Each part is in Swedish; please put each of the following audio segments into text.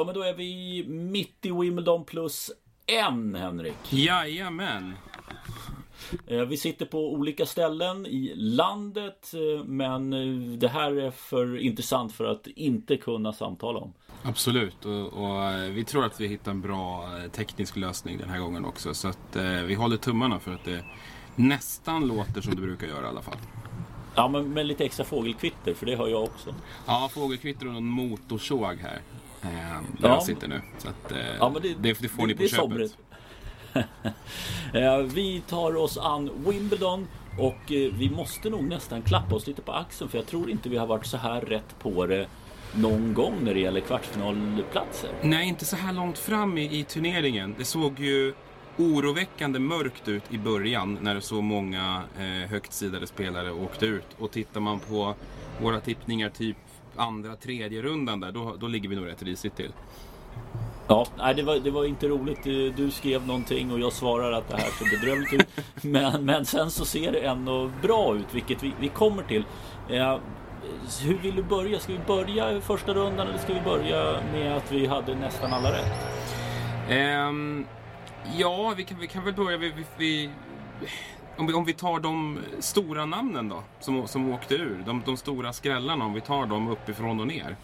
Ja, men då är vi mitt i Wimbledon plus en, Henrik. Jajamän. Eh, vi sitter på olika ställen i landet, eh, men eh, det här är för intressant för att inte kunna samtala om. Absolut, och, och vi tror att vi hittar en bra teknisk lösning den här gången också. Så att vi håller tummarna för att det nästan låter som det brukar göra i alla fall. Ja, men med lite extra fågelkvitter, för det har jag också. Ja, fågelkvitter och någon motorsåg här. Eh, där ja. sitter nu. Så att, eh, ja, det, det, det får ni på köpet. eh, vi tar oss an Wimbledon och eh, vi måste nog nästan klappa oss lite på axeln för jag tror inte vi har varit så här rätt på det någon gång när det gäller kvartsfinalplatser. Nej, inte så här långt fram i, i turneringen. Det såg ju oroväckande mörkt ut i början när så många eh, högt sidade spelare åkte ut. Och tittar man på våra tippningar typ andra, tredje rundan där, då, då ligger vi nog rätt risigt till. Ja, nej, det, var, det var inte roligt. Du skrev någonting och jag svarar att det här ser bedrövligt ut. Men, men sen så ser det ändå bra ut, vilket vi, vi kommer till. Eh, hur vill du börja? Ska vi börja första rundan eller ska vi börja med att vi hade nästan alla rätt? Um, ja, vi kan, vi kan väl börja. Vi, vi, vi om vi, om vi tar de stora namnen då, som, som åkte ur. De, de stora skrällarna, om vi tar dem uppifrån och ner.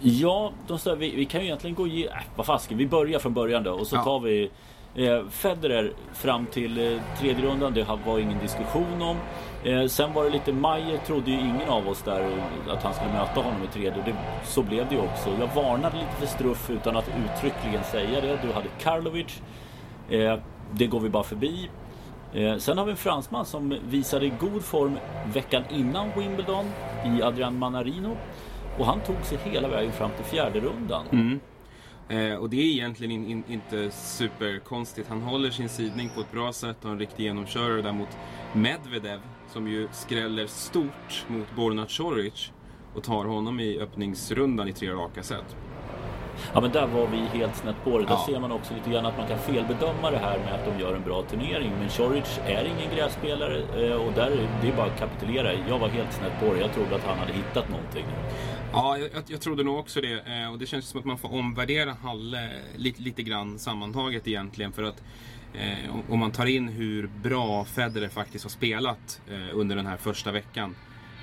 Ja, de, vi, vi kan ju egentligen gå... Äh, vad fasken, vi börjar från början då och så ja. tar vi eh, Federer fram till eh, tredje rundan. Det var ingen diskussion om. Eh, sen var det lite Majer trodde ju ingen av oss där att han skulle möta honom i tredje. Det, så blev det ju också. Jag varnade lite för Struff utan att uttryckligen säga det. Du hade Karlovic. Eh, det går vi bara förbi. Eh, sen har vi en fransman som visade god form veckan innan Wimbledon i Adrian Manarino. Och han tog sig hela vägen fram till fjärde rundan. Mm. Eh, och det är egentligen in, in, inte superkonstigt. Han håller sin sidning på ett bra sätt och en riktig genomkörare där mot Medvedev som ju skräller stort mot Borna Coric och tar honom i öppningsrundan i tre raka set. Ja men där var vi helt snett på det. Där ja. ser man också lite grann att man kan felbedöma det här med att de gör en bra turnering. Men Choric är ingen grässpelare eh, och där, det är bara att kapitulera. Jag var helt snett på det. Jag trodde att han hade hittat någonting. Ja, jag, jag trodde nog också det. Eh, och det känns som att man får omvärdera Halle lite, lite grann sammantaget egentligen. För att eh, om man tar in hur bra Federer faktiskt har spelat eh, under den här första veckan.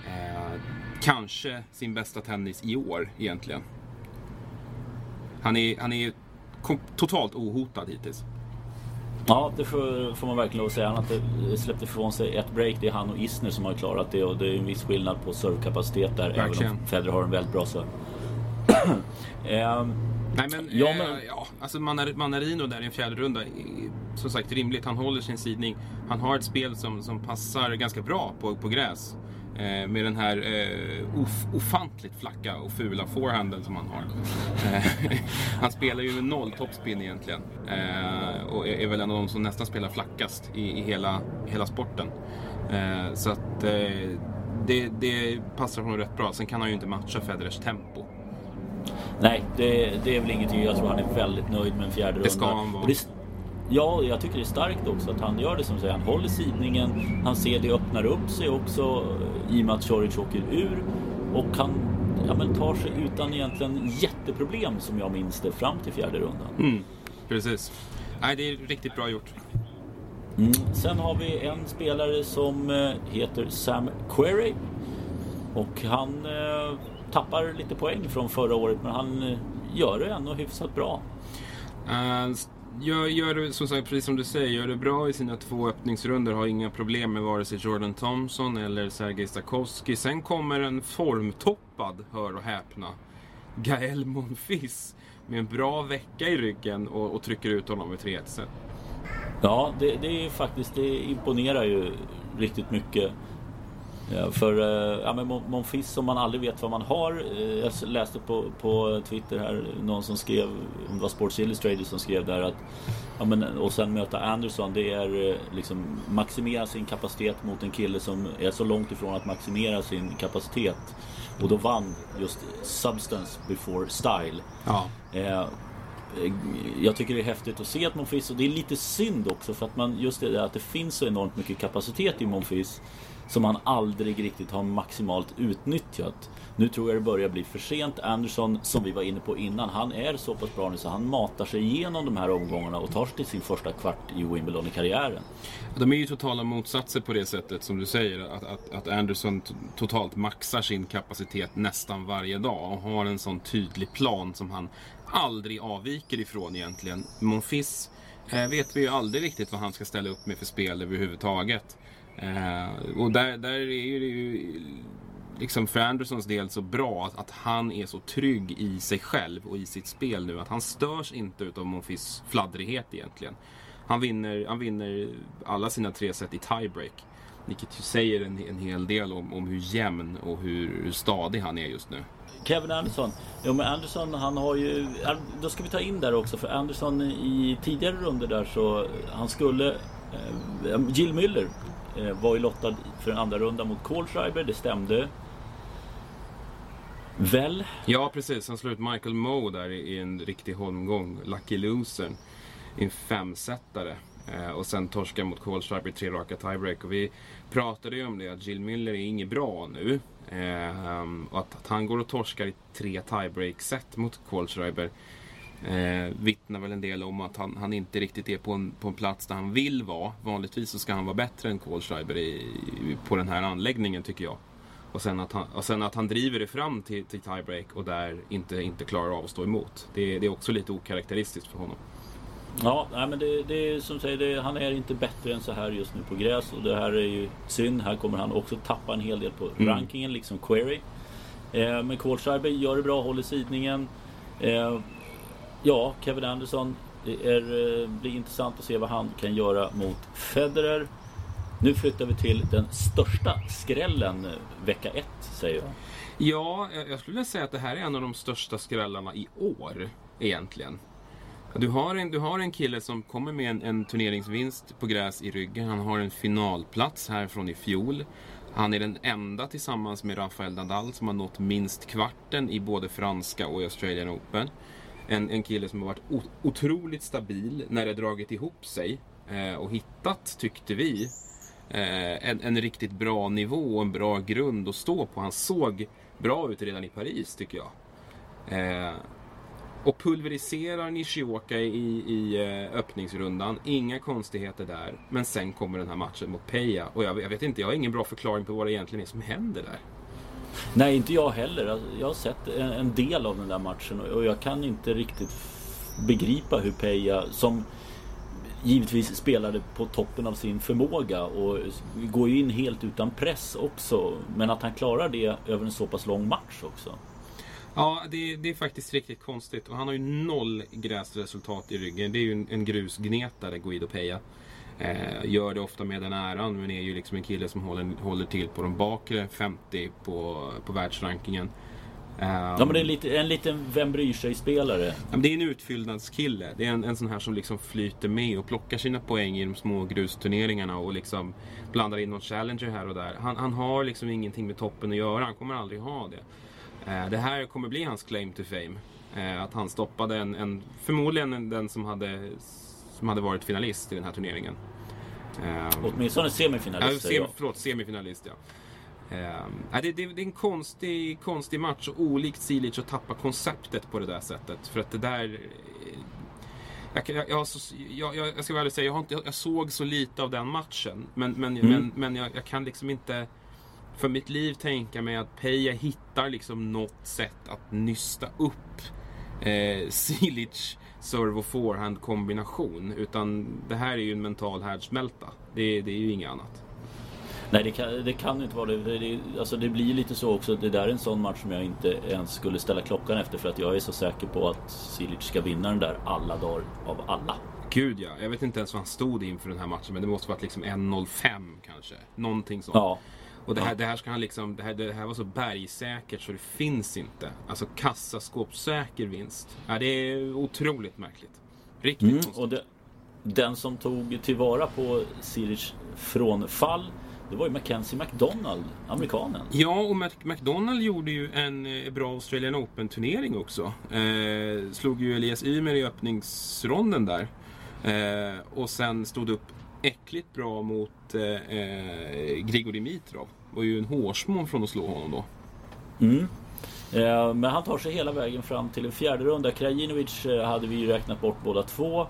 Eh, kanske sin bästa tennis i år egentligen. Han är, han är totalt ohotad hittills. Ja, det får, får man verkligen lov att säga. Han har släppt ifrån sig ett break. Det är han och Isner som har klarat det och det är en viss skillnad på servkapacitet där. Verkligen. Även om Federer har en väldigt bra serve. um, Nej men, ja, eh, men... ja, alltså Manar Manarino där i en fjärde runda Som sagt rimligt, han håller sin sidning. Han har ett spel som, som passar ganska bra på, på gräs. Eh, med den här eh, of, ofantligt flacka och fula forehanden som han har. Eh, han spelar ju med noll toppspin egentligen. Eh, och är, är, väl en av de som nästan spelar flackast i, i hela, hela sporten. Eh, så att det, det passar honom rätt bra. Sen kan han ju inte matcha Federers tempo. Nej, det, det är väl ingenting. Jag tror han är väldigt nöjd med en fjärde runda. Det ska han vara. Ja, jag tycker det är starkt också att han gör det som säger. Han håller sidningen, han ser det öppnar upp sig också i och med att Choric åker ur. Och han ja, men tar sig utan egentligen jätteproblem som jag minns det fram till fjärde rundan. Mm, precis. Nej, det är riktigt bra gjort. Mm. Sen har vi en spelare som eh, heter Sam Querrey. Och han eh, tappar lite poäng från förra året men han eh, gör det ändå hyfsat bra. Uh, gör, gör det, som sagt, precis som du säger, gör det bra i sina två öppningsrunder. Har inga problem med vare sig Jordan Thompson eller Sergej Stakowski. Sen kommer en formtoppad, hör och häpna, Gael Monfils med en bra vecka i ryggen och, och trycker ut honom med 3-1 set. Ja, det, det är faktiskt, det imponerar ju riktigt mycket. Ja, för eh, ja, men Monfils som man aldrig vet vad man har. Eh, jag läste på, på Twitter här någon som skrev, om det var Sports Illustrated som skrev där att ja, men, och sen möta Anderson det är eh, liksom maximera sin kapacitet mot en kille som är så långt ifrån att maximera sin kapacitet. Och då vann just Substance before Style. Ja. Eh, jag tycker det är häftigt att se ett Monfils och det är lite synd också för att man just det där att det finns så enormt mycket kapacitet i Monfils som han aldrig riktigt har maximalt utnyttjat. Nu tror jag det börjar bli för sent. Anderson, som vi var inne på innan, han är så pass bra nu så han matar sig igenom de här omgångarna och tar sig till sin första kvart i Wimbledon i karriären. De är ju totala motsatser på det sättet som du säger. Att, att, att Anderson totalt maxar sin kapacitet nästan varje dag och har en sån tydlig plan som han aldrig avviker ifrån egentligen. Monfils eh, vet vi ju aldrig riktigt vad han ska ställa upp med för spel överhuvudtaget. Eh, och där, där är det ju liksom för Andersons del så bra att, att, han är så trygg i sig själv och i sitt spel nu. Att han störs inte utav Monfils fladdrighet egentligen. Han vinner, han vinner alla sina tre set i tiebreak. Vilket ju säger en, en hel del om, om hur jämn och hur, hur stadig han är just nu. Kevin Anderson. Jo men Anderson han har ju... Då ska vi ta in där också för Anderson i tidigare runder där så han skulle... Eh, Jill Müller Eh, var ju lottad för en andra runda mot Kohlschreiber. Det stämde. Väl? Ja precis. Han slår ut Michael Moe där i en riktig holmgång. Lucky Loser. I en femsetare. Eh, och sen torska mot Kohlschreiber i tre raka tiebreak. Och vi pratade ju om det att Jill Miller är inget bra nu. Eh, um, och att, att, han går och torskar i tre tiebreak-set mot Kohlschreiber eh, vittnar väl en del om att han, han, inte riktigt är på en, på en plats där han vill vara. Vanligtvis så ska han vara bättre än Kohlschreiber i, på den här anläggningen tycker jag. Och sen att han, sen att han driver det fram till, till tiebreak och där inte, inte klarar av att stå emot. Det, det är också lite okaraktäristiskt för honom. Ja, nej, men det, det är som säger, det, han är inte bättre än så här just nu på gräs och det här är ju synd. Här kommer han också tappa en hel del på mm. rankingen liksom Query. Eh, men Kohlschreiber gör det bra, håller sidningen. Eh, ja, Kevin Anderson. Det är, eh, blir intressant att se vad han kan göra mot Federer. Nu flyttar vi till den största skrällen eh, vecka 1 säger jag. Ja, jag skulle vilja säga att det här är en av de största skrällarna i år egentligen. Du har en, du har en kille som kommer med en, en turneringsvinst på gräs i ryggen. Han har en finalplats här från i fjol. Han är den enda tillsammans med Rafael Nadal som har nått minst kvarten i både franska och Australian Open. En, en kille som har varit otroligt stabil när det dragit ihop sig eh, och hittat, tyckte vi, eh, en, en, riktigt bra nivå och en bra grund att stå på. Han såg bra ut redan i Paris, tycker jag. Eh, och pulveriserar Nishioka i, i eh, öppningsrundan. Inga konstigheter där. Men sen kommer den här matchen mot Peja. Och jag, jag, vet inte, jag har ingen bra förklaring på vad det egentligen är som händer där. Nej, inte jag heller. Alltså, jag har sett en, en del av den där matchen och jag kan inte riktigt begripa hur Peja, som givetvis spelade på toppen av sin förmåga och går ju in helt utan press också. Men att han klarar det över en så pass lång match också. Ja, det, det, är faktiskt riktigt konstigt. Och han har ju noll gräsresultat i ryggen. Det är ju en, en grusgnetare, Guido Peja. Eh, gör det ofta med den äran, men är ju liksom en kille som håller, håller till på de bakre 50 på, på världsrankingen. Um, ja men det är lite, en liten vem bryr sig-spelare. Det är en utfyllnadskille. Det är en, en sån här som liksom flyter med och plockar sina poäng i de små grusturneringarna och liksom blandar in någon challenger här och där. Han, han har liksom ingenting med toppen att göra. Han kommer aldrig ha det. Eh, det här kommer bli hans claim to fame. Eh, att han stoppade en, en förmodligen den som hade, som hade varit finalist i den här turneringen. Eh, Åtminstone semifinalist. Ja, sem, förlåt, semifinalist ja. Uh, det, det, det, är en konstig, konstig match och olikt Silic att tappa konceptet på det där sättet. För att det där... Jag, jag, jag, jag, jag ska väl säga, jag, inte, jag, såg så lite av den matchen. Men, men, mm. men, men jag, kan liksom inte för mitt liv tänka mig att Peja hittar liksom något sätt att nysta upp eh, Silic servo forehand kombination. Utan det här är ju en mental härdsmälta. Det, det är ju inget annat. Nej det kan, det kan inte vara det. Det, det, alltså det blir lite så också. Det där är en sån match som jag inte ens skulle ställa klockan efter. För att jag är så säker på att Silic ska vinna den där alla dagar av alla. Gud ja. Jag vet inte ens vad han stod inför den här matchen. Men det måste varit liksom 1.05 kanske. Någonting sånt. Ja. Och det här, det här ska han liksom, det här, det här var så bergsäkert så det finns inte. Alltså kassaskåpssäker vinst. Ja, det är otroligt märkligt. Riktigt mm, och det, Den som tog tillvara på Siric frånfall det var ju Mackenzie McDonald, amerikanen. Ja, och McDonald gjorde ju en eh, bra Australian Open-turnering också. Eh, slog ju Elias Ymer i öppningsronden där. Eh, och sen stod upp äckligt bra mot eh, eh Grigor Dimitrov. Var ju en hårsmån från att slå honom då. Mm. Eh, men han tar sig hela vägen fram till en fjärde runda. Krajinovic eh, hade vi ju räknat bort båda två.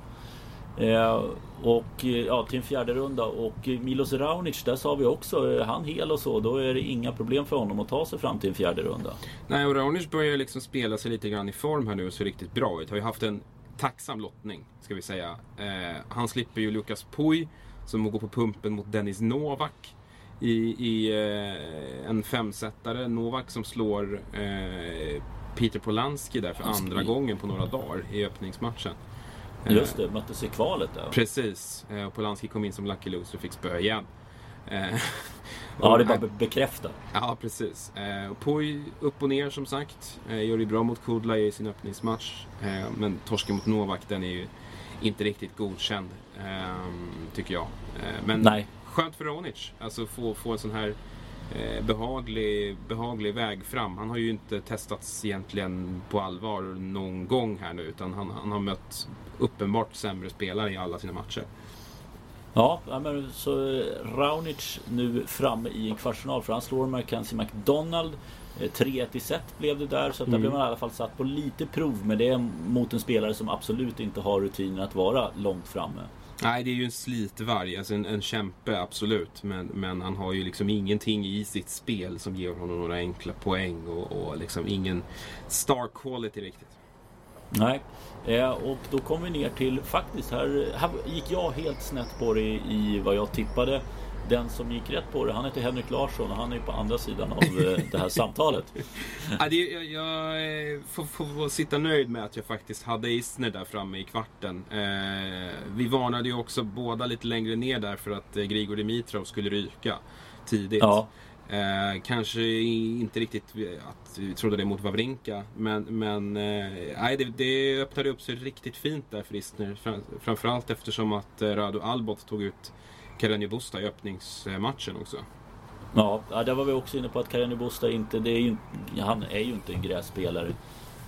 Eh, och ja, till en fjärde runda och Milos Raonic, där sa vi också, är han hel och så, då är det inga problem för honom att ta sig fram till en fjärde runda. Nej, och Raonic börjar liksom spela sig lite grann i form här nu och ser riktigt bra ut. Har ju haft en tacksam lottning, ska vi säga. Eh, han slipper ju Lukas Puy, som går på pumpen mot Dennis Novak i, i eh, en femsetare. Novak som slår eh, Peter Polanski där för andra gången på några dagar i öppningsmatchen. Eh, Just det, möttes i kvalet där. Precis, eh, och Polanski kom in som lucky loser och fick spö igen. Ja, det är bara be bekräfta. Ja, precis. Eh, upp och ner som sagt. Eh, gör det bra mot Kudla i sin öppningsmatch. Eh, men torsken mot Novak, den är ju inte riktigt godkänd. Eh, tycker jag. Eh, men Nej. skönt för Ronic. Alltså få, få en sån här eh, behaglig, behaglig väg fram. Han har ju inte testats egentligen på allvar någon gång här nu. Utan han, han har mött uppenbart sämre spelare i alla sina matcher. Ja, men så Raunic nu framme i en kvartsfinal för han slår Mackenzie McDonald. 3-1 eh, i set blev det där så att mm. där blev man i alla fall satt på lite prov. Men det mot en spelare som absolut inte har rutinen att vara långt framme. Nej, det är ju en slitvarg, alltså en, en kämpe absolut. Men, men han har ju liksom ingenting i sitt spel som ger honom några enkla poäng och, och liksom ingen star quality riktigt. Nej, eh, och då kom vi ner till faktiskt här, här gick jag helt snett på det i vad jag tippade. Den som gick rätt på det, han heter Henrik Larsson och han är på andra sidan av eh, det här samtalet. ja, det, jag, jag eh, får, får, får, sitta nöjd med att jag faktiskt hade Isner där framme i kvarten. Eh, vi varnade ju också båda lite längre ner där för att eh, Grigor Dimitrov skulle ryka tidigt. Ja. Eh, kanske inte riktigt att vi trodde det mot Wawrinka. Men, men eh, det, det öppnade upp sig riktigt fint där för Isner. Fram, framförallt eftersom att eh, Rado Albot tog ut Karenjo Busta i öppningsmatchen också. Ja, där var vi också inne på att Karenjo Busta inte, det är ju, han är ju inte en grässpelare.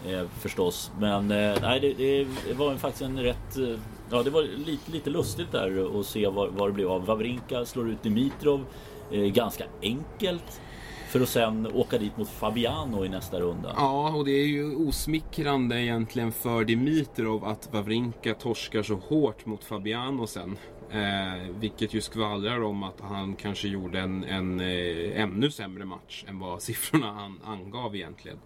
Eh, förstås. Men eh, nej, det, det, var faktiskt en rätt... Eh, ja, det var lite, lite lustigt där att se vad, vad det blev av. Wawrinka slår ut Dimitrov. Eh, ganska enkelt. För att sen åka dit mot Fabiano i nästa runda. Ja, och det är ju osmickrande egentligen för Dimitrov att Wawrinka torskar så hårt mot Fabiano sen. Eh, vilket ju skvallrar om att han kanske gjorde en, en eh, ännu sämre match än vad siffrorna han angav egentligen.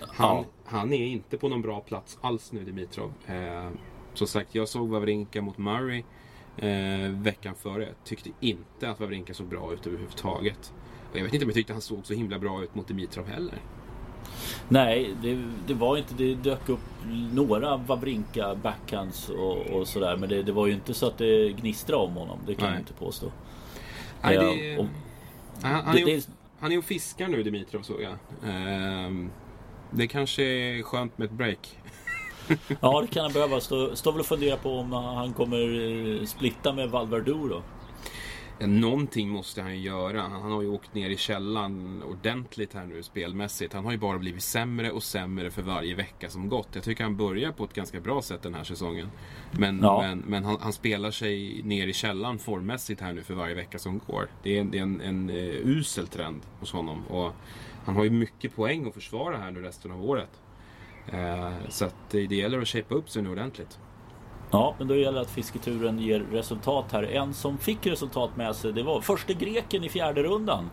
Han, ja. han är inte på någon bra plats alls nu, Dimitrov. Eh, som sagt, jag såg Wawrinka mot Murray eh, veckan före. Tyckte inte att Wawrinka såg bra ut överhuvudtaget. Och jag vet inte om jag tyckte han såg så himla bra ut mot Dimitrov heller. Nej, det, det, var inte. Det dök upp några Wawrinka backhands och, och sådär. Men det, det, var ju inte så att det gnistrade om honom. Det kan Nej. jag inte påstå. Nej, det, och, han, han, är, han är och fiskar nu Dimitrov såg jag. Uh, det kanske är skönt med ett break. Ja, det kan han behöva. Står stå väl och fundera på om han kommer eh, splitta med Valverdor då. Ja, någonting måste han ju göra. Han har ju åkt ner i källan ordentligt här nu spelmässigt. Han har ju bara blivit sämre och sämre för varje vecka som gått. Jag tycker han börjar på ett ganska bra sätt den här säsongen. Men, ja. men, men han, han, spelar sig ner i källan formmässigt här nu för varje vecka som går. Det är, det är en, en, en uh, usel trend hos honom. Och han har ju mycket poäng att försvara här nu resten av året. Uh, så att det, det gäller att shapea upp sig nu ordentligt. Ja, men då gäller det att fisketuren ger resultat här. En som fick resultat med sig, det var första greken i fjärde rundan.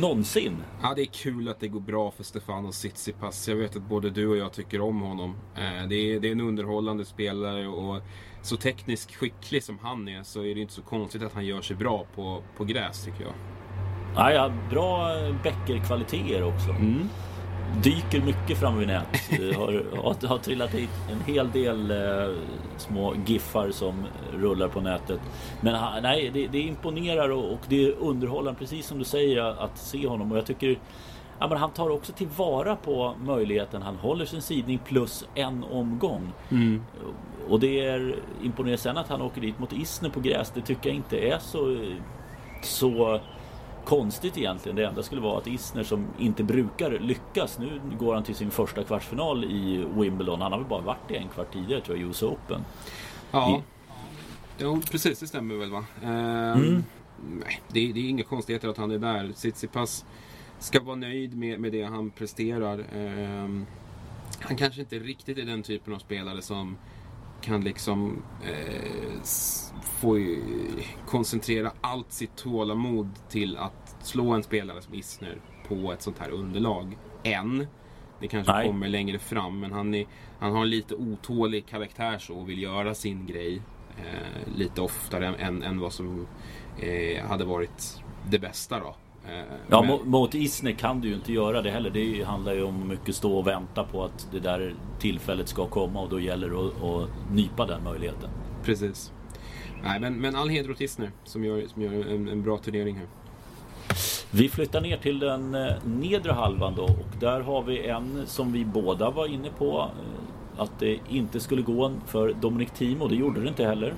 Någonsin. Ja, det är kul att det går bra för Stefano Tsitsipas. Jag vet att både du och jag tycker om honom. Eh, det är, det är en underhållande spelare och så tekniskt skicklig som han är så är det inte så konstigt att han gör sig bra på, på gräs tycker jag. Ja, ja bra bäckerkvaliteter också. Mm dyker mycket fram vid nät. Har, har, har trillat hit en hel del eh, små giffar som rullar på nätet. Men ha, nej, det, det imponerar och, och, det är underhållande precis som du säger att se honom och jag tycker Ja, men han tar också tillvara på möjligheten. Han håller sin sidning plus en omgång. Mm. Och det är imponerande. Sen att han åker dit mot Isner på gräs, det tycker jag inte är så, så konstigt egentligen. Det enda skulle vara att Isner som inte brukar lyckas. Nu går han till sin första kvartsfinal i Wimbledon. Han har väl bara varit i en kvart tidigare tror jag, US Open. Ja, I... jo, precis det stämmer väl va. Ehm, mm. nej, det, det, är inga konstigheter att han är där. Tsitsipas ska vara nöjd med, med det han presterar. Ehm, han kanske inte riktigt är den typen av spelare som kan liksom eh, få koncentrera allt sitt tålamod till att slå en spelare som Isner på ett sånt här underlag. Än. Det kanske Nej. kommer längre fram men han, är, han har en lite otålig karaktär så och vill göra sin grej eh, lite oftare än, än vad som eh, hade varit det bästa då. Ja, men... mot Isner kan du ju inte göra det heller. Det handlar ju om mycket stå och vänta på att det där tillfället ska komma och då gäller det att, att nypa den möjligheten. Precis. Nej, men, men all heder åt Isner som gör, som gör en, en, bra turnering här. Vi flyttar ner till den eh, nedre halvan då och där har vi en som vi båda var inne på eh, att det inte skulle gå för Dominic Thiem och det gjorde det inte heller.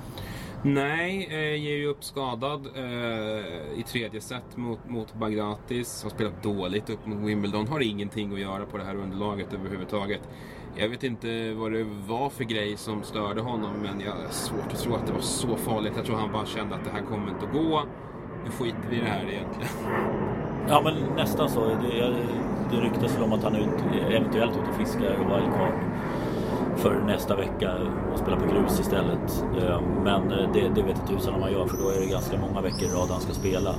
Nej, eh, ger ju upp skadad eh, i tredje set mot, mot Bagratis. Har spelat dåligt upp mot Wimbledon. Har ingenting att göra på det här underlaget överhuvudtaget. Jag vet inte vad det var för grej som störde honom men jag har svårt att tro att det var så farligt. Jag tror han bara kände att det här kommer inte att gå. Nu skiter vi i det här egentligen. Ja men nästan så. Det, det ryktas om att han är ut, eventuellt ute och fiskar wildcard för nästa vecka och spela på grus istället. Eh, men eh, det, det vet inte tusan om man gör för då är det ganska många veckor i rad han ska spela.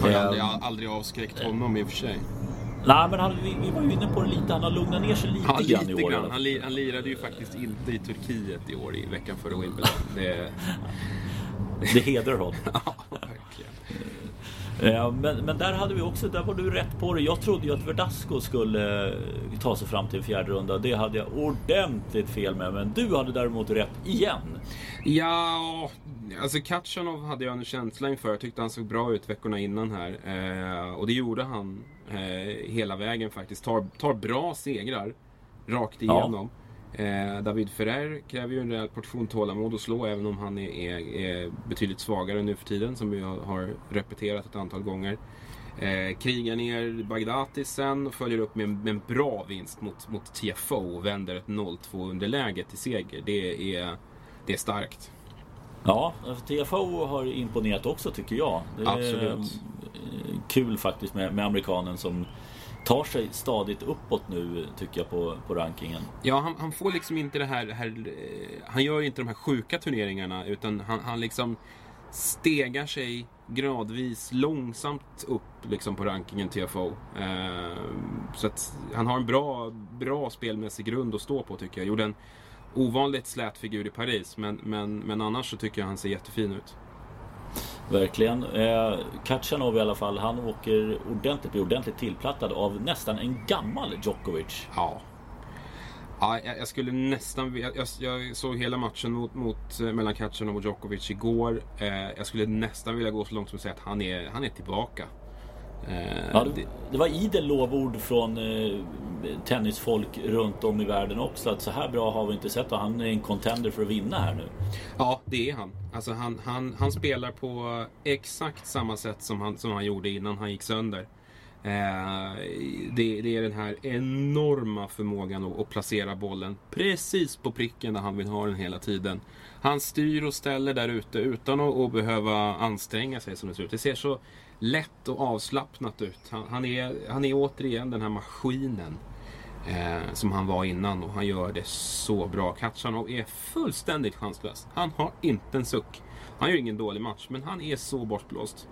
Har ju aldrig, aldrig avskräckt honom i och för sig. Nej men han, vi, vi var ju inne på det lite. Han har lugnat ner sig lite, ja, lite grann i år. Grann. Han, li, han lirade ju faktiskt inte i Turkiet i år i veckan före Wimbledon. Det, det hedrar honom. ja, verkligen. Men, men där hade vi också, där var du rätt på det. Jag trodde ju att Verdasco skulle eh, ta sig fram till fjärde runda. Det hade jag ordentligt fel med. Men du hade däremot rätt igen. Ja, alltså Katjanov hade jag en känsla inför. Jag tyckte han såg bra ut veckorna innan här. Eh, och det gjorde han eh, hela vägen faktiskt. Tar, tar bra segrar rakt igenom. Ja. Eh, David Ferrer kräver ju en rejäl portion tålamod att slå även om han är, är, är, betydligt svagare nu för tiden som vi har repeterat ett antal gånger. Eh, krigar ner Bagdati sen och följer upp med, med en bra vinst mot, mot TFO och vänder ett 0-2 underläge till seger. Det är, det är starkt. Ja, TFO har imponerat också tycker jag. Det är Absolut. kul faktiskt med, med amerikanen som tar sig stadigt uppåt nu tycker jag på, på rankingen. Ja, han, han får liksom inte det här, här, eh, Han gör inte de här sjuka turneringarna utan han, han liksom stegar sig gradvis långsamt upp liksom på rankingen TFO. Eh, så att han har en bra, bra spelmässig grund att stå på tycker jag. Gjorde en ovanligt slät figur i Paris men, men, men annars så tycker jag han ser jättefin ut. Verkligen. Eh, Kachanov i alla fall, han åker ordentligt, blir ordentligt tillplattad av nästan en gammal Djokovic. Ja. Ja, jag, skulle nästan... Jag, jag, såg hela matchen mot, mot, eh, mellan Kachanov och Djokovic igår. Eh, jag skulle nästan vilja gå så långt som att säga att han är, han är tillbaka. Ja, det, var idel lovord från eh, tennisfolk runt om i världen också. Att så här bra har vi inte sett och han är en contender för att vinna här nu. Ja, det är han. Alltså han, han, han spelar på exakt samma sätt som han, som han gjorde innan han gick sönder. Eh, det, det, är den här enorma förmågan att, att, placera bollen precis på pricken där han vill ha den hela tiden. Han styr och ställer där ute utan att, att behöva anstränga sig som det ser ut. Det ser så lätt och avslappnat ut. Han, han, är, han är återigen den här maskinen eh, som han var innan och han gör det så bra. Katjanov är fullständigt chanslös. Han har inte en suck. Han gör ingen dålig match, men han är så bortblåst.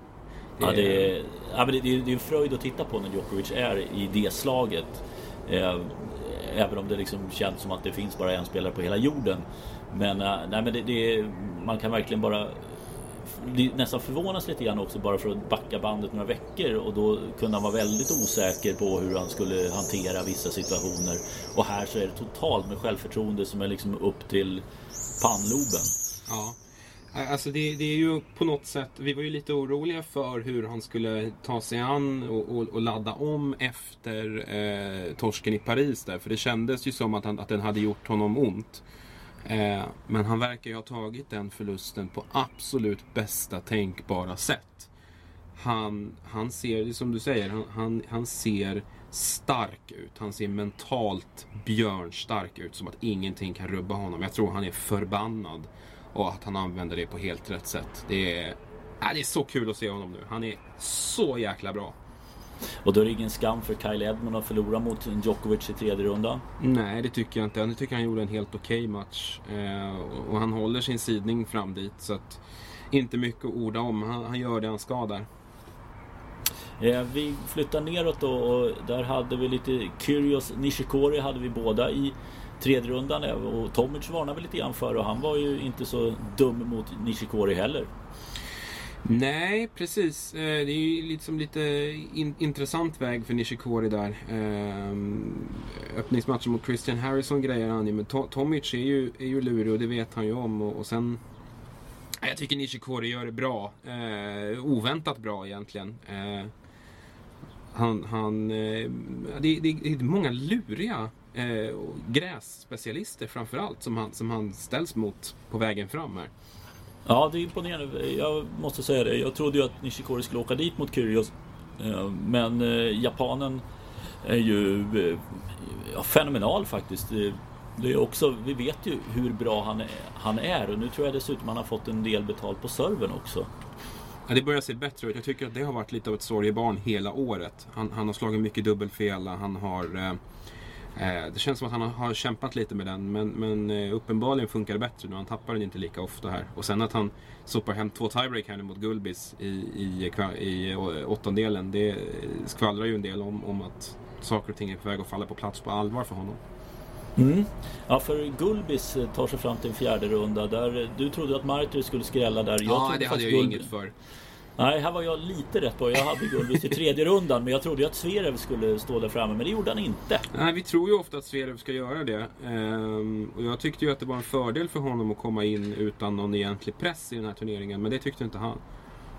Ja, det är, ja, men det, är, det är en fröjd att titta på när Djokovic är i det slaget. Eh, även om det liksom känns som att det finns bara en spelare på hela jorden. Men, eh, nej, men det, det, man kan verkligen bara nästan förvånas lite grann också bara för att backa bandet några veckor och då kunde han vara väldigt osäker på hur han skulle hantera vissa situationer. Och här så är det totalt med självförtroende som är liksom upp till pannloben. Ja. Alltså det, det, är ju på något sätt, vi var ju lite oroliga för hur han skulle ta sig an och, och, och ladda om efter eh, torsken i Paris där. För det kändes ju som att, han, att den hade gjort honom ont. Eh, men han verkar ju ha tagit den förlusten på absolut bästa tänkbara sätt. Han, han ser, som du säger, han, han, han ser stark ut. Han ser mentalt björnstark ut. Som att ingenting kan rubba honom. Jag tror han är förbannad. Och att han använder det på helt rätt sätt. Det är, äh, det är så kul att se honom nu. Han är så jäkla bra. Och då är det ingen skam för Kyle Edmund att förlora mot Djokovic i tredje rundan? Nej, det tycker jag inte. Jag tycker han gjorde en helt okej okay match. Eh, och han håller sin sidning fram dit. Så att, inte mycket att orda om. Han, han gör det han ska där. Eh, vi flyttar neråt då och där hade vi lite Kyrgios Nishikori hade vi båda i tredje rundan och Tomic varnade väl lite grann för och han var ju inte så dum mot Nishikori heller. Nej, precis. Eh, det är ju liksom lite in intressant väg för Nishikori där. Ehm, öppningsmatchen mot Christian Harrison grejer han ju, men Tomic är ju, är ju lurig och det vet han ju om. Och, och sen... Jag tycker Nishikori gör det bra. Eh, oväntat bra egentligen. Eh, han, han, eh, det, det, det är många luriga eh, grässpecialister framförallt som han, som han ställs mot på vägen fram här. Ja, det är imponerande. Jag måste säga det. Jag trodde ju att Nishikori skulle åka dit mot Kyrgios. Eh, men eh, japanen är ju eh, ja, fenomenal faktiskt. Det är också, vi vet ju hur bra han är, han är och nu tror jag dessutom han har fått en del betalt på serven också. Ja, det börjar se bättre ut. Jag tycker att det har varit lite av ett sorgebarn hela året. Han, han har slagit mycket dubbelfel. Han har... Eh, det känns som att han har, kämpat lite med den men, men eh, uppenbarligen funkar det bättre nu. Han tappar den inte lika ofta här. Och sen att han sopar hem två tiebreak här nu mot Gulbis i, i, i, åttondelen. Det skvallrar ju en del om, om att saker och ting är på väg att falla på plats på allvar för honom. Mm. Ja, för Gulbis tar sig fram till en fjärde runda. Där, du trodde att Martyr skulle skrälla där. Jag ja, det hade jag ju inget för. Nej, här var jag lite rätt på. Jag hade Gulbis i tredje rundan, men jag trodde ju att Zverev skulle stå där framme, men det gjorde han inte. Nej, vi tror ju ofta att Zverev ska göra det. Ehm, och jag tyckte ju att det var en fördel för honom att komma in utan någon egentlig press i den här turneringen, men det tyckte inte han.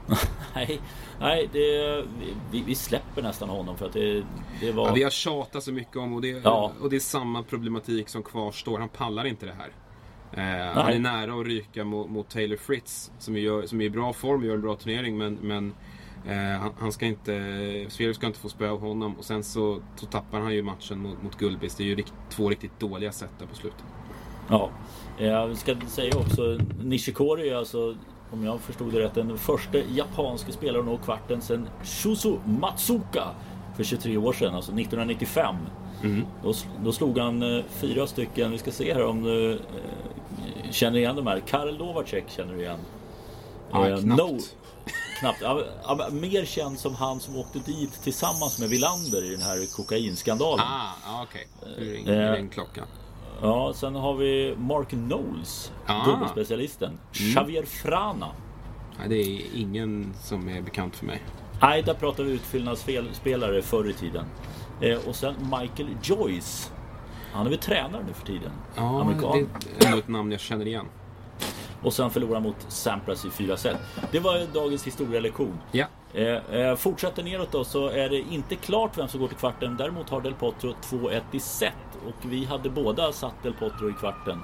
nej, nej det, vi, vi, släpper nästan honom för att det, det var... Ja, vi har tjatat så mycket om och det, ja. och det är samma problematik som kvarstår. Han pallar inte det här. Eh, han är nära att ryka mot, mot Taylor Fritz som, gör, som är i bra form och gör en bra turnering men, men eh, han, han, ska inte, Sverige ska inte få spö av honom och sen så, så tappar han ju matchen mot, mot Gulbis. Det är ju rikt, två riktigt dåliga set där på slutet. Ja, jag ska säga också Nishikori är alltså om jag förstod det rätt, den första japanska spelaren att nå kvarten sedan Shuzo Matsuka för 23 år sedan, alltså 1995. Mm. Då, då, slog han eh, fyra stycken, vi ska se här om du eh, känner igen de här. Karl Lovacek känner du igen? Ja, eh, knappt. No, knappt. Ja, mer känd som han som åkte dit tillsammans med Villander i den här kokainskandalen. Ah, okej. Okay. Nu ringer en klocka. Ja, sen har vi Mark Knowles, ah. dubbelspecialisten. Mm. Xavier Frana. Nej, det är ingen som är bekant för mig. Nej, där pratar vi utfyllnadsspelare förr i tiden. Eh, och sen Michael Joyce. Han är väl tränare nu för tiden? Ja, Amerikan. det är ett namn jag känner igen. Och sen förlorar mot Sampras i fyra set. Det var dagens historielektion. Ja. Eh, eh, fortsätter neråt då så är det inte klart vem som går till kvarten. Däremot har Del Potro 2-1 i set. Och vi hade båda satt Del Potro i kvarten.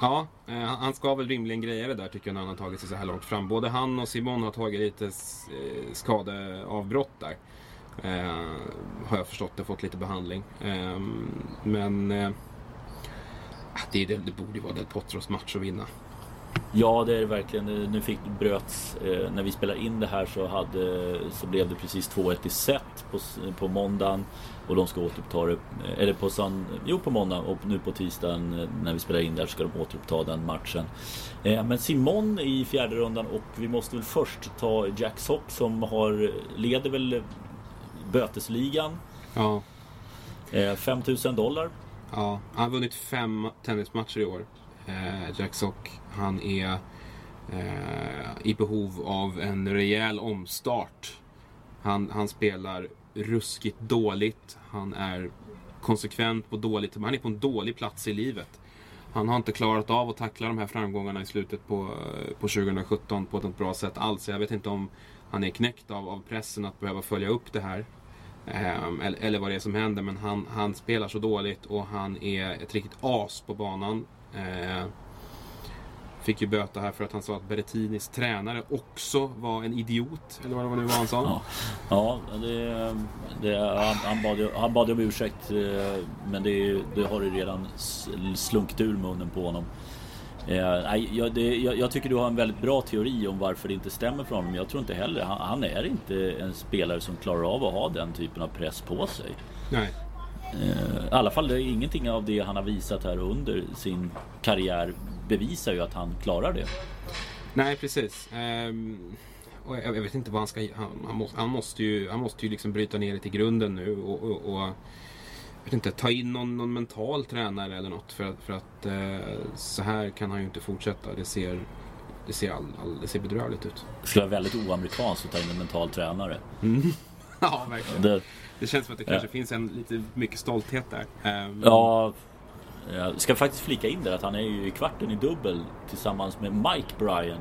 Ja, eh, han ska väl rimligen greja det där tycker jag när han har tagit sig så här långt fram. Både han och Simon har tagit lite eh, skadeavbrott där. Eh, har jag förstått det, fått lite behandling. Eh, men eh, det, det, det borde ju vara Del Potros match att vinna. Ja det är det verkligen. Nu fick bröts eh, när vi spelar in det här så, hade, så blev det precis 2-1 i set på, på måndagen. Och de ska återuppta det, eh, eller på, san, jo, på måndag och nu på tisdagen eh, när vi spelar in där ska de återuppta den matchen. Eh, men Simon i fjärde rundan och vi måste väl först ta Jack Sock som har, leder väl bötesligan. Ja. 5000 dollar. Ja, han har vunnit fem tennismatcher i år. Jack Sock. Han är i behov av en rejäl omstart. Han, han spelar ruskigt dåligt. Han är konsekvent på dåligt. Han är på en dålig plats i livet. Han har inte klarat av att tackla de här framgångarna i slutet på, eh, på 2017 på ett bra sätt alls. Jag vet inte om han är knäckt av, av pressen att behöva följa upp det här. Ehm, eller, eller, vad det är som händer. Men han, han, spelar så dåligt och han är ett riktigt as på banan. Eh, fick ju böta här för att han sa att Berrettinis tränare också var en idiot. Eller vad det var nu var han sa. Ja, ja det, det, han, han, bad ju, han bad om ursäkt. Eh, men det, det har ju redan slunkit ur munnen på honom. Eh, jag, det, jag, jag, tycker du har en väldigt bra teori om varför det inte stämmer för honom. Jag tror inte heller, han, han, är inte en spelare som klarar av att ha den typen av press på sig. Nej. Eh, I alla fall det är ingenting av det han har visat här under sin karriär bevisar ju att han klarar det. Nej precis. Um, och jag, jag, vet inte vad han ska... Han, han, måste, han måste ju, han måste ju liksom bryta ner det till grunden nu och, och, och vet inte, ta in någon, någon mental tränare eller något. För, för att eh, så här kan han ju inte fortsätta. Det ser, det ser, all, all, det ser bedrövligt ut. Det skulle vara väldigt oamerikanskt att ta in en mental tränare. Mm. ja, verkligen. Det, det, känns som att det kanske ja. finns en lite mycket stolthet där. Um, ja, jag ska faktiskt flika in där att han är ju i kvarten i dubbel tillsammans med Mike Bryan.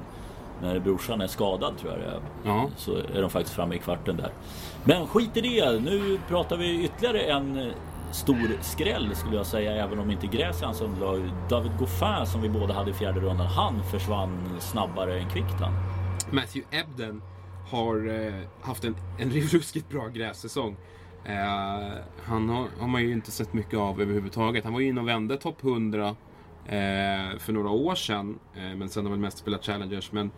När brorsan är skadad tror jag det är. Ja. Så är de faktiskt framme i kvarten där. Men skit i det. Nu pratar vi ytterligare en stor skräll skulle jag säga, även om inte gräs som hans underlag. David Goffin som vi båda hade i fjärde rundan, han försvann snabbare än Kvicktan. Matthew Ebden har eh, haft en, en ruskigt bra grässäsong. Eh, han har, har, man ju inte sett mycket av överhuvudtaget. Han var ju inne och vände topp 100 eh, för några år sedan, eh, men sen har väl mest spelat Challengers. Men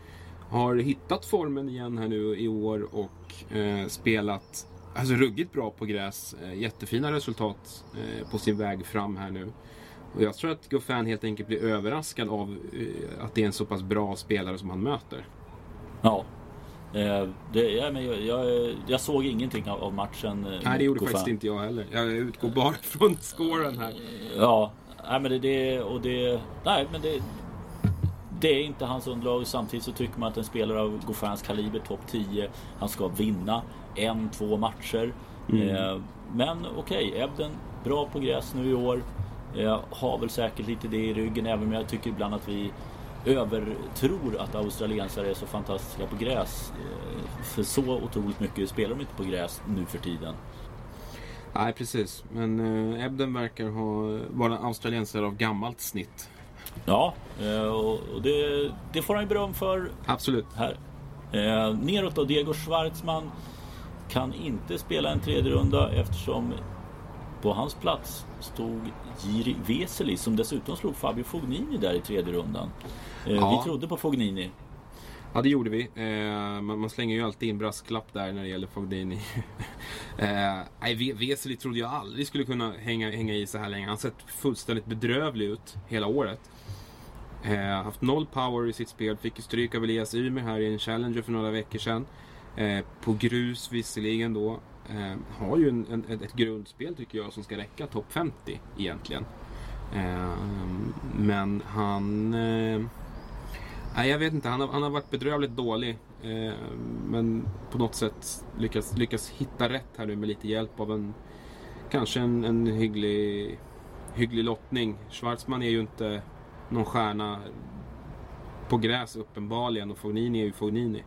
har hittat formen igen här nu i år och eh, spelat Alltså ruggigt bra på gräs. Eh, jättefina resultat eh, på sin väg fram här nu. Och jag tror att Goffin helt enkelt blir överraskad av eh, att det är en så pass bra spelare som han möter. Ja. Det, ja, men jag, jag, jag såg ingenting av, matchen. Nej, det gjorde Goffin. faktiskt inte jag heller. Jag utgår bara från scoren här. Ja, nej, men det, det och det... Nej, men det... Det är inte hans underlag. Samtidigt så tycker man att en spelare av Goffins kaliber, topp 10, han ska vinna en, två matcher. Mm. Eh, men okej, okay, Ebden bra på gräs nu i år. Eh, har väl säkert lite det i ryggen även om jag tycker ibland att vi övertror att australiensare är så fantastiska på gräs. Eh, för så otroligt mycket spelar de inte på gräs nu för tiden. Nej precis, men eh, Ebden verkar ha, vara australiensare av gammalt snitt. Ja, eh, och det, det, får han ju beröm för. Absolut. Här. Eh, neråt då, Diego Schwartzman kan inte spela en tredje runda eftersom på hans plats stod Jiri Veseli som dessutom slog Fabio Fognini där i tredje rundan. Eh, ja. Vi trodde på Fognini. Ja det gjorde vi. Eh, man, slänger ju alltid in brasklapp där när det gäller Fognini. eh, Veseli trodde jag aldrig skulle kunna hänga, hänga i så här länge. Han har sett fullständigt bedrövlig ut hela året. Haft noll power i sitt spel. Fick stryk av Elias Ymer här i en Challenger för några veckor sedan. Eh, på grus visserligen då. Eh, har ju en, en, ett grundspel tycker jag som ska räcka topp 50 egentligen. Eh, men han... Eh, nej, jag vet inte. Han har, han har varit bedrövligt dålig. Eh, men på något sätt lyckats, lyckas hitta rätt här nu med lite hjälp av en... Kanske en, en hygglig, hygglig lottning. Schwarzman är ju inte någon stjärna på gräs uppenbarligen och Fognini är ju Fognini.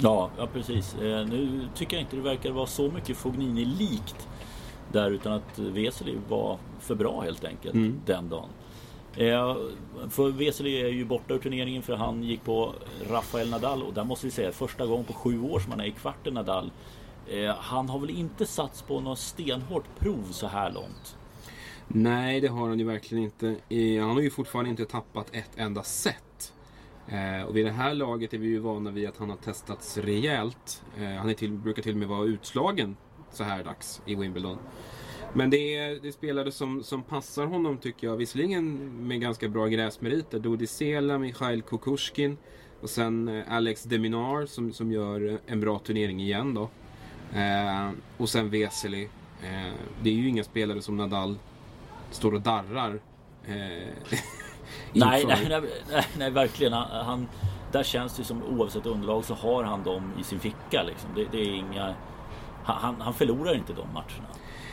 Ja, ja precis. Eh, nu tycker jag inte det verkar vara så mycket Fognini-likt där utan att Vesely var för bra helt enkelt mm. den dagen. Eh, för Vesely är ju borta ur turneringen för han gick på Rafael Nadal och där måste vi säga första gången på sju år som han är i kvarten Nadal. Eh, han har väl inte satts på något stenhårt prov så här långt? Nej, det har han ju verkligen inte. Han har ju fortfarande inte tappat ett enda set. Eh, och vid det här laget är vi ju vana vid att han har testats rejält. Eh, han är till, brukar till och med vara utslagen så här dags i Wimbledon. Men det är, det är spelare som, som passar honom tycker jag. Visserligen med ganska bra gräsmeriter. Dodi Sela, Mikhail Kukushkin och sen eh, Alex Deminar som, som gör en bra turnering igen då. Eh, och sen Vesely. Eh, det är ju inga spelare som Nadal står och darrar. Eh, Nej, nej, nej, nej, nej, verkligen. Han, han, där känns det som oavsett underlag så har han dem i sin ficka. Liksom. Det, det är inga, han, han förlorar inte de matcherna.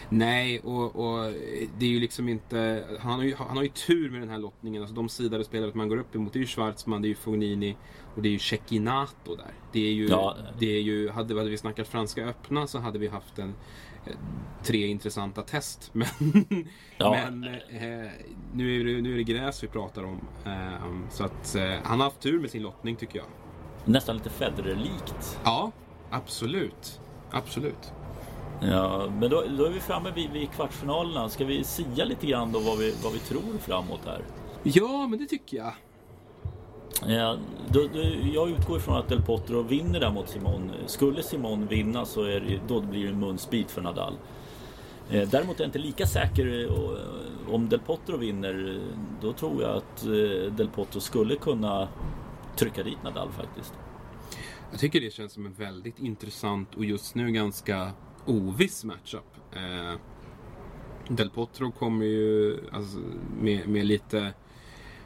Nej, och, och, det är ju liksom inte... Han har ju, han har ju tur med den här lottningen. Alltså de sidade spelare man går upp emot, är ju Schwarzman, det är ju Fognini och det är ju Cecchinato där. Det är ju... Ja. Det är ju hade, hade vi snackat franska öppna så hade vi haft en tre intressanta test. Men, ja. men eh, nu, är det, nu är det gräs vi pratar om. Eh, så att eh, han har haft tur med sin lottning tycker jag. Nästan lite Federer-likt. Ja, absolut. Absolut. Ja, men då, då är vi framme vid, vid kvartsfinalerna. Ska vi sia lite grann då vad vi, vad vi tror framåt här? Ja, men det tycker jag. Ja, då, då, jag utgår ifrån att Del Potro vinner där mot Simon. Skulle Simon vinna så är det, då blir det en munsbit för Nadal. Eh, däremot är jag inte lika säker eh, eh om Del Potro vinner. Eh, då tror jag att eh, Del Potro skulle kunna trycka dit Nadal faktiskt. Jag tycker det känns som en väldigt intressant och just nu ganska oviss matchup. Eh, Del Potro kommer ju alltså, med, med lite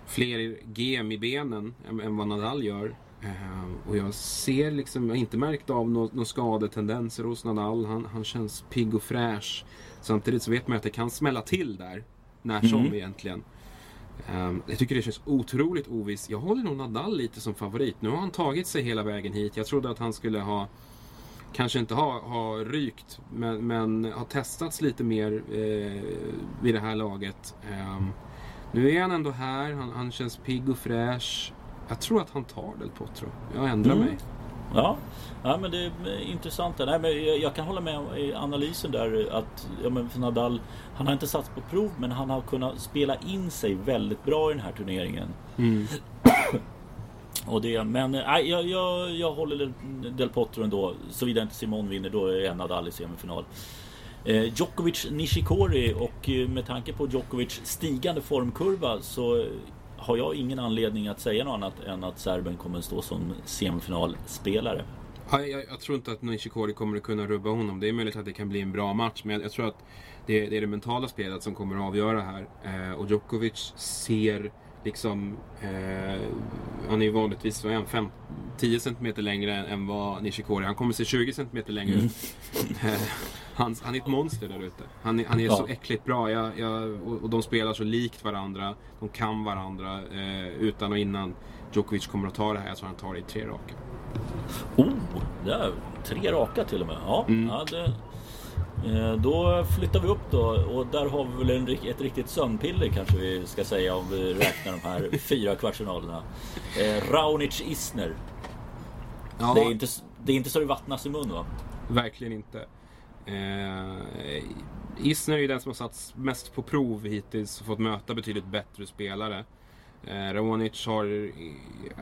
fler gem i benen än, vad Nadal gör. Uh, och jag ser liksom, jag har inte märkt av några no skadetendenser hos Nadal. Han, han känns pigg och fräsch. Samtidigt så vet man att det kan smälla till där. När som mm. egentligen. Um, jag tycker det känns otroligt ovisst. Jag håller nog Nadal lite som favorit. Nu har han tagit sig hela vägen hit. Jag trodde att han skulle ha Kanske inte ha, ha rykt men, men har testats lite mer eh, vid det här laget. Um, nu är han ändå här, han, han känns pigg och fräsch. Jag tror att han tar Del Potro. Jag ändrar mm. mig. Ja. ja, men det är intressant. Nej, men jag, jag kan hålla med i analysen där att ja, men Nadal, han har inte satts på prov men han har kunnat spela in sig väldigt bra i den här turneringen. Mm. Och det, men nej, jag, jag, jag håller Del Potro ändå. Såvida inte Simon vinner, då är Nadal i semifinal. Eh, Djokovic Nishikori och eh, med tanke på Djokovic stigande formkurva så har jag ingen anledning att säga något annat än att Serben kommer att stå som semifinalspelare. Jag, jag, jag tror inte att Nishikori kommer att kunna rubba honom. Det är möjligt att det kan bli en bra match men jag, jag tror att det, det, är det mentala spelet som kommer att avgöra här. Eh, och Djokovic ser liksom... Eh, han är ju vanligtvis vad är han, 10 cm längre än vad Nishikori Han kommer se 20 cm längre ut. Mm. han, han är ett monster där ute. Han, han är ja. så äckligt bra. Jag, jag, och, och, de spelar så likt varandra. De kan varandra eh, utan och innan. Djokovic kommer att ta det här. Jag tror han tar det i tre raka. Oh, det är tre raka till och med. Ja, mm. ja det, eh, då flyttar vi upp då och där har vi väl en, ett riktigt sömnpiller kanske vi ska säga om vi räknar de här fyra kvartsfinalerna. Eh, Raonic Isner. Ja. Det, är inte, det är inte så det vattnas i mun va? Verkligen inte. Eh, Isner är ju den som har satts mest på prov hittills och fått möta betydligt bättre spelare. Eh, Rawanic har, i,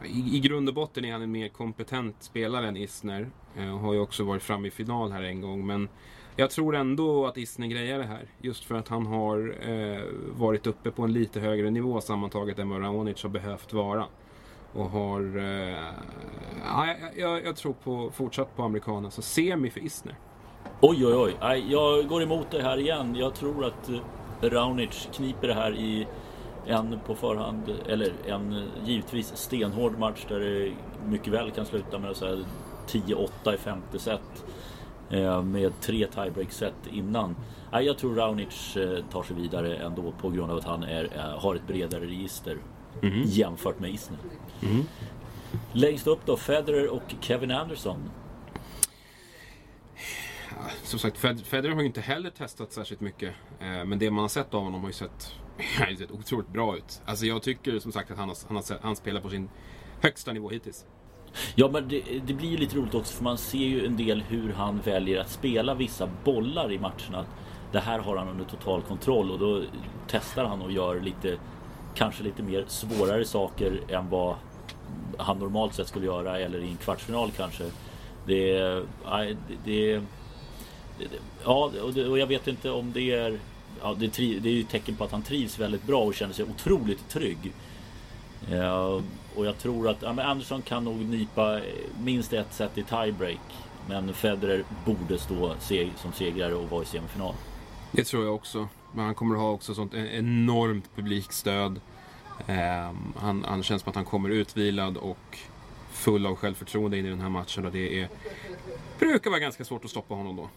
i grund och botten är han en mer kompetent spelare än Isner. Eh, har ju också varit framme i final här en gång. Men jag tror ändå att Isner grejer det här. Just för att han har eh, varit uppe på en lite högre nivå sammantaget än vad Raonic har behövt vara. Och har... Eh, ja, jag, jag, tror på, fortsatt på amerikanen, så semi för Isner. Oj, oj, oj. Jag går emot det här igen. Jag tror att eh, Raonic kniper det här i en på förhand, eller en eh, givetvis stenhård match där det mycket väl kan sluta med 10-8 i femte set. Eh, med tre tiebreak-set innan. Jag tror Raunic tar sig vidare ändå på grund av att han är, har ett bredare register mm. jämfört med Isner. Mm. Längst upp då Federer och Kevin Anderson som sagt, Federer har ju inte heller testat särskilt mycket. Eh, men det man har sett av honom har ju sett, har ju sett otroligt bra ut. Alltså jag tycker som sagt att han, har, han, har, han spelar på sin högsta nivå hittills. Ja men det, det, blir ju lite roligt också för man ser ju en del hur han väljer att spela vissa bollar i matcherna. Det här har han under total kontroll och då testar han och gör lite Kanske lite mer svårare saker än vad han normalt sett skulle göra eller i en kvartsfinal kanske. Det, det, det Ja, och jag vet inte om det är... Ja, det, är ju ett tecken på att han trivs väldigt bra och känner sig otroligt trygg. Och jag tror att ja, Andersson kan nog nypa minst ett set i tiebreak. Men Federer borde stå som segrare och vara i semifinal. Det tror jag också. Men han kommer att ha också sånt enormt publikstöd. Um, han, han känns som att han kommer utvilad och full av självförtroende in i den här matchen. Och det är, brukar vara ganska svårt att stoppa honom då.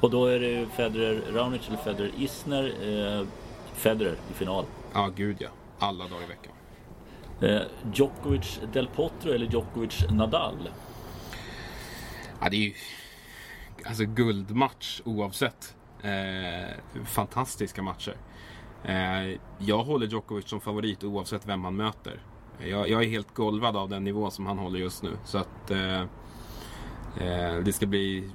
Och då är det Federer Raonic eller Federer Isner. Eh, Federer i final. Ja, gud ja. Alla dagar i veckan. Eh, Djokovic Del Potro eller Djokovic Nadal? Ja, det är ju alltså guldmatch oavsett. Eh, fantastiska matcher. Eh, jag håller Djokovic som favorit oavsett vem han möter. Eh, jag, jag, är helt golvad av den nivå som han håller just nu. Så att eh, eh det ska bli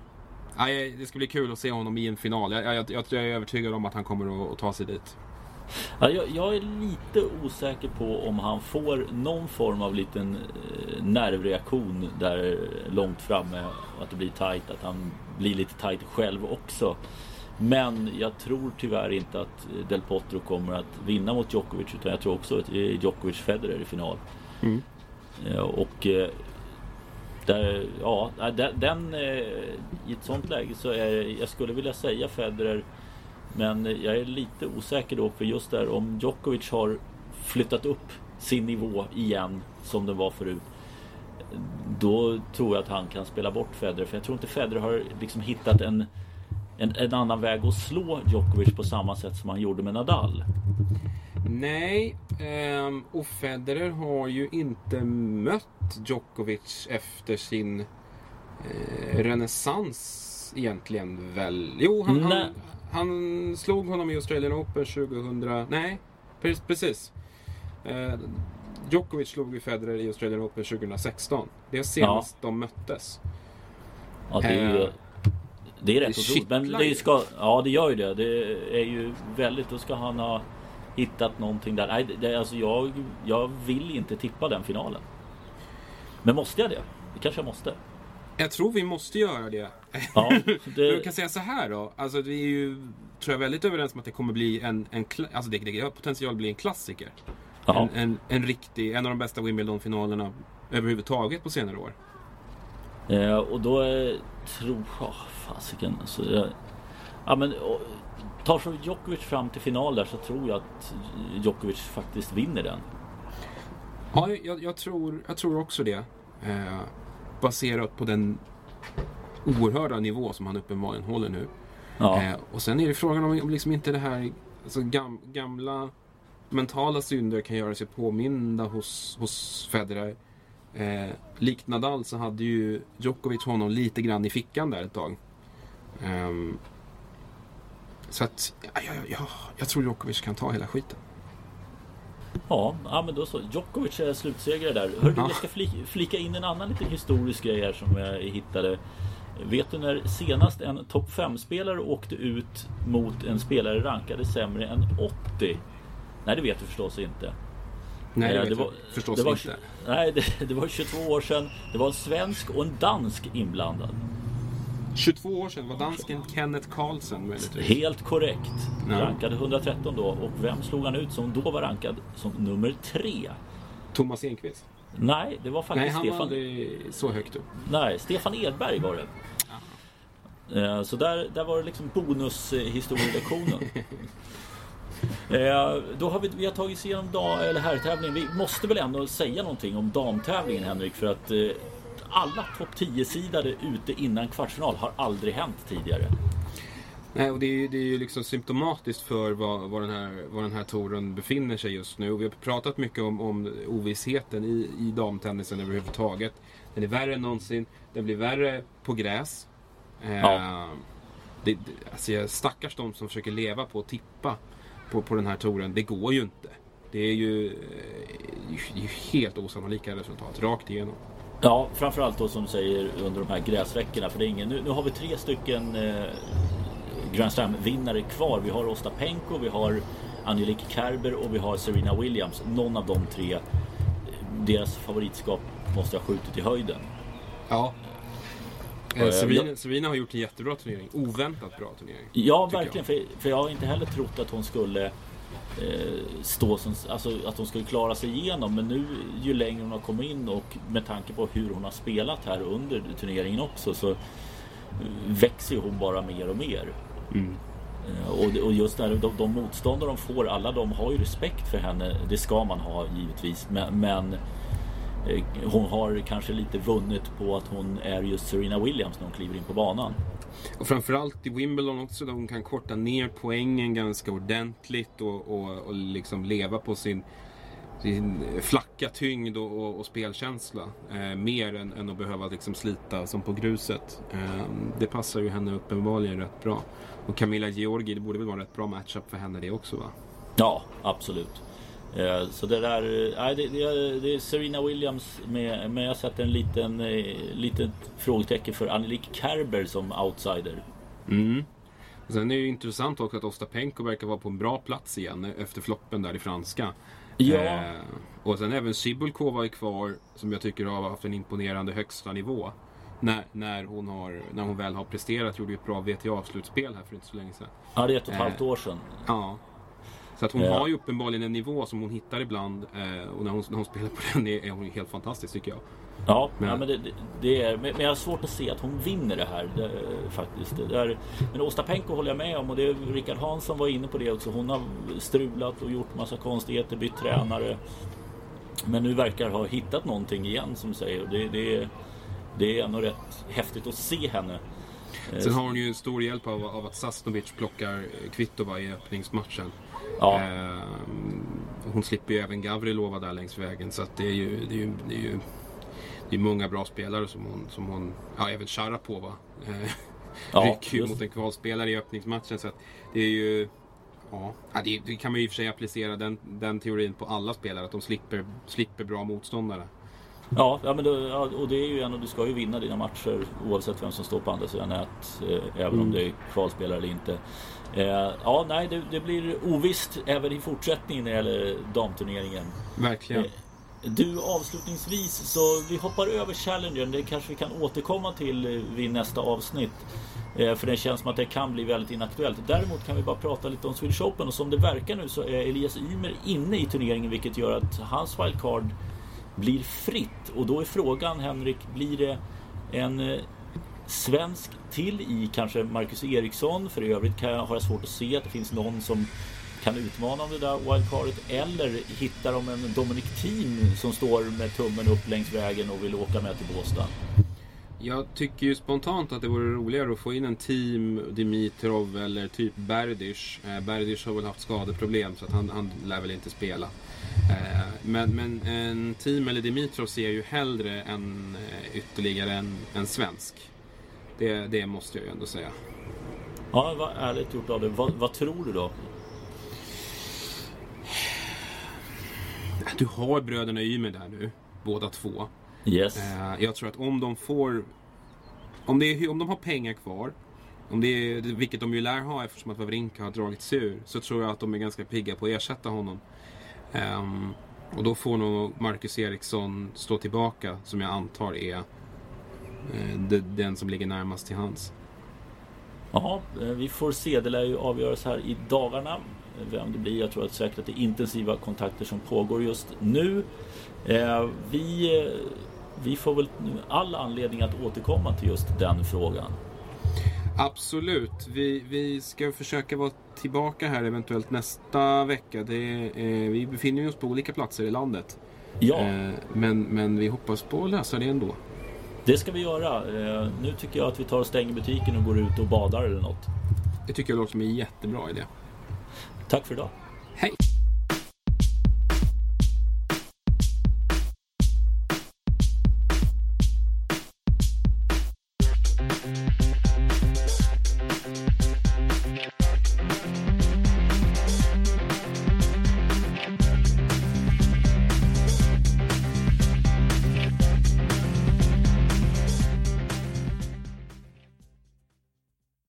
det ska bli kul att se honom i en final. Jag, jag, jag, jag är övertygad om att han kommer att, att ta sig dit. Ja, jag, jag, är lite osäker på om han får någon form av liten eh, nervreaktion där långt framme. Att det blir tight, att han blir lite tight själv också. Men jag tror tyvärr inte att Del Potro kommer att vinna mot Djokovic utan jag tror också att det är Djokovic Federer i final. Mm. Eh, och eh, där, ja, den, eh, i ett sånt läge så är jag skulle vilja säga Federer men jag är lite osäker då för just där om Djokovic har flyttat upp sin nivå igen som den var förut. Då tror jag att han kan spela bort Federer för jag tror inte Federer har liksom hittat en, en, en annan väg att slå Djokovic på samma sätt som han gjorde med Nadal. Nej, um, och Federer har ju inte mött Djokovic efter sin eh, renässans egentligen väl? Jo, han, han, han, slog honom i Australian Open 2000... Nej, precis. Eh, Djokovic slog ju Federer i Australian Open 2016. Det är senast ja. de möttes. Ja, det är ju... Eh, det är rätt otroligt. Men det ska, ja, det gör ju det. Det är ju väldigt... Då ska han ha hittat någonting där. Nej, det, alltså jag, jag vill inte tippa den finalen. Men måste jag det? Det kanske jag måste. Jag tror vi måste göra det. Ja, det... jag kan säga så här då. Alltså vi är ju, tror jag, väldigt överens om att det kommer bli en, en alltså det, det har potential att bli en klassiker. En, en, en, riktig, en av de bästa Wimbledon-finalerna överhuvudtaget på senare år. Eh, och då eh, tror jag, fasiken. Alltså, jag, ja men och, tar så Djokovic fram till final där så tror jag att Djokovic faktiskt vinner den. Ja, jag, jag tror, jag tror också det. Eh, baserat på den oerhörda nivå som han uppenbarligen håller nu. Ja. Eh, och sen är det frågan om, om liksom inte det här alltså gam, gamla mentala synder kan göra sig påminda hos, hos Federer. Eh, likt Nadal så hade ju Djokovic honom lite grann i fickan där ett tag. Um, så att, ja, ja, ja, jag tror Djokovic kan ta hela skiten. Ja, ja men då så. Djokovic är slutsegrare där. Hörru, ja. jag ska flika in en annan liten historisk grej här som jag hittade. Vet du när senast en topp 5-spelare åkte ut mot en spelare rankade sämre än 80? Nej, det vet du förstås inte. Nej, det, eh, det var, förstås det var, inte. Nej, det, det var 22 år sedan. Det var en svensk och en dansk inblandad. 22 år sedan var dansken Kenneth Carlsen. Helt korrekt. Ja. Rankad 113 då. Och vem slog han ut som då var rankad som nummer tre? Thomas Enqvist? Nej, det var faktiskt Nej, han Stefan... var aldrig så högt upp. Nej, Stefan Edberg var det. Ja. Så där, där var det liksom bonushistorielektionen. Eh, då har vi, vi har tagit oss igenom dag, eller herrtävlingen. Vi måste väl ändå säga någonting om damtävlingen Henrik för att eh, alla topp 10-sidade ute innan kvartsfinal har aldrig hänt tidigare. Nej, och det är, det är ju liksom symptomatiskt för vad, vad, den här, vad den här touren befinner sig just nu. Och vi har pratat mycket om, om ovissheten i, i damtennisen överhuvudtaget. Den är värre än någonsin. Den blir värre på gräs. Eh, ja. det, det, alltså, stackars de som försöker leva på att tippa på, på den här touren. Det går ju inte. Det är ju, eh, ju helt osannolika resultat rakt igenom. Ja, framförallt då som du säger under de här gräsveckorna. För det är ingen, nu, nu har vi tre stycken eh, Grand Slam-vinnare kvar. Vi har Ostapenko, vi har Angelique Kerber och vi har Serena Williams. Någon av de tre, deras favoritskap måste ha skjutit i höjden. Ja. Eh, Serena, Serena, har gjort en jättebra turnering. Oväntat bra turnering. Ja, verkligen. Jag. För, för jag har inte heller trott att hon skulle eh, stå som, alltså att hon skulle klara sig igenom. Men nu ju längre hon har kommit in och med tanke på hur hon har spelat här under turneringen också så växer hon bara mer och mer. Mm. Eh, och, och, just där, de, de motståndare de får, alla de har ju respekt för henne. Det ska man ha givetvis. Men, men eh, hon har kanske lite vunnit på att hon är just Serena Williams när hon kliver in på banan och framförallt i Wimbledon också där hon kan korta ner poängen ganska ordentligt och, och, och liksom leva på sin, sin flacka tyngd och, och, och spelkänsla. Eh, mer än, än, att behöva liksom slita som på gruset. Eh, det passar ju henne uppenbarligen rätt bra. Och Camilla Georgi, det borde väl vara en rätt bra matchup för henne det också va? Ja, absolut. Eh, så det där, nej, det, det, det, är Serena Williams med, men jag sätter en liten, eh, liten frågetecken för Anneliek Kerber som outsider. Mm. Sen är det ju intressant också att Ostapenko verkar vara på en bra plats igen efter floppen där i franska. Ja. Eh, och sen även Cibulkova är kvar som jag tycker har haft en imponerande högsta nivå. När, när, hon, har, när hon väl har presterat, gjorde ju ett bra VTA-slutspel här för inte så länge sedan. Ja, det är ett och ett halvt år sedan. Ja. Så att hon ja. har ju uppenbarligen en nivå som hon hittar ibland. Eh, och när hon, när hon spelar på den är, är hon helt fantastisk tycker jag. Ja, men, ja, men, det, det, är, men jag har svårt att se att hon vinner det här det, faktiskt. Det är, men Ostapenko håller jag med om och det är Rickard Hansson var inne på det också. Hon har strulat och gjort massa konstigheter, bytt tränare. Men nu verkar ha hittat någonting igen som säger. Det, det, det är ändå rätt häftigt att se henne. Sen har hon ju stor hjälp av, av att Sasnovic plockar Kvitova i öppningsmatchen. Ja. Eh, hon slipper ju även Gavrilova där längs vägen så att det är ju, det är ju, det är ju det är många bra spelare som hon, som hon ja även Sharapova eh, ja, rycker ju mot en kvalspelare i öppningsmatchen så att det är ju Ja, det, det, kan man ju i och för sig applicera den, den teorin på alla spelare, att de slipper, slipper bra motståndare. Ja, ja men då, och det är ju en och du ska ju vinna dina matcher oavsett vem som står på andra sidan nät. Eh, även mm. om det är kvalspelare eller inte. Eh, ja, nej, det, det, blir ovisst även i fortsättningen när det gäller damturneringen. Verkligen. Eh, du avslutningsvis så vi hoppar över Challengern. Det kanske vi kan återkomma till eh, vid nästa avsnitt. Eh, för det känns som att det kan bli väldigt inaktuellt. Däremot kan vi bara prata lite om Swedish Open och som det verkar nu så är Elias Ymer inne i turneringen vilket gör att hans wildcard blir fritt. Och då är frågan Henrik, blir det en eh, svensk till i kanske Marcus Eriksson? För i övrigt kan jag, har jag svårt att se att det finns någon som kan utmana om det där wildcardet. Eller hittar de en Dominic Thiem som står med tummen upp längs vägen och vill åka med till Båstad? Jag tycker ju spontant att det vore roligare att få in en team Dimitrov eller typ Berdych. Eh, Berdych har väl haft skadeproblem så att han, han lär väl inte spela. Eh, men, men en team eller Dimitrov ser jag ju hellre än eh, ytterligare en, en svensk. Det, det måste jag ju ändå säga. Ja, vad ärligt gjort av dig. Vad, vad tror du då? Du har bröderna Ymer där nu, båda två. Yes. Eh, jag tror att om de får... Om, det är, om de har pengar kvar, om det är, vilket de ju lär ha eftersom att Wawrinka har dragit sig ur, så tror jag att de är ganska pigga på att ersätta honom. Um, och då får nog Marcus Eriksson stå tillbaka, som jag antar är uh, den som ligger närmast till hands. Ja, eh, vi får se. Det lär ju avgöras här i dagarna vem det blir. Jag tror att säkert att det är intensiva kontakter som pågår just nu. Eh, vi, vi får väl all anledning att återkomma till just den frågan. Absolut. Vi, vi ska försöka vara tillbaka här eventuellt nästa vecka. Det, eh, vi befinner oss på olika platser i landet. Ja. Eh, men, men vi hoppas på att lösa det ändå. Det ska vi göra. Eh, nu tycker jag att vi tar och stänger butiken och går ut och badar eller något. Det tycker jag låter som en jättebra idé. Tack för idag.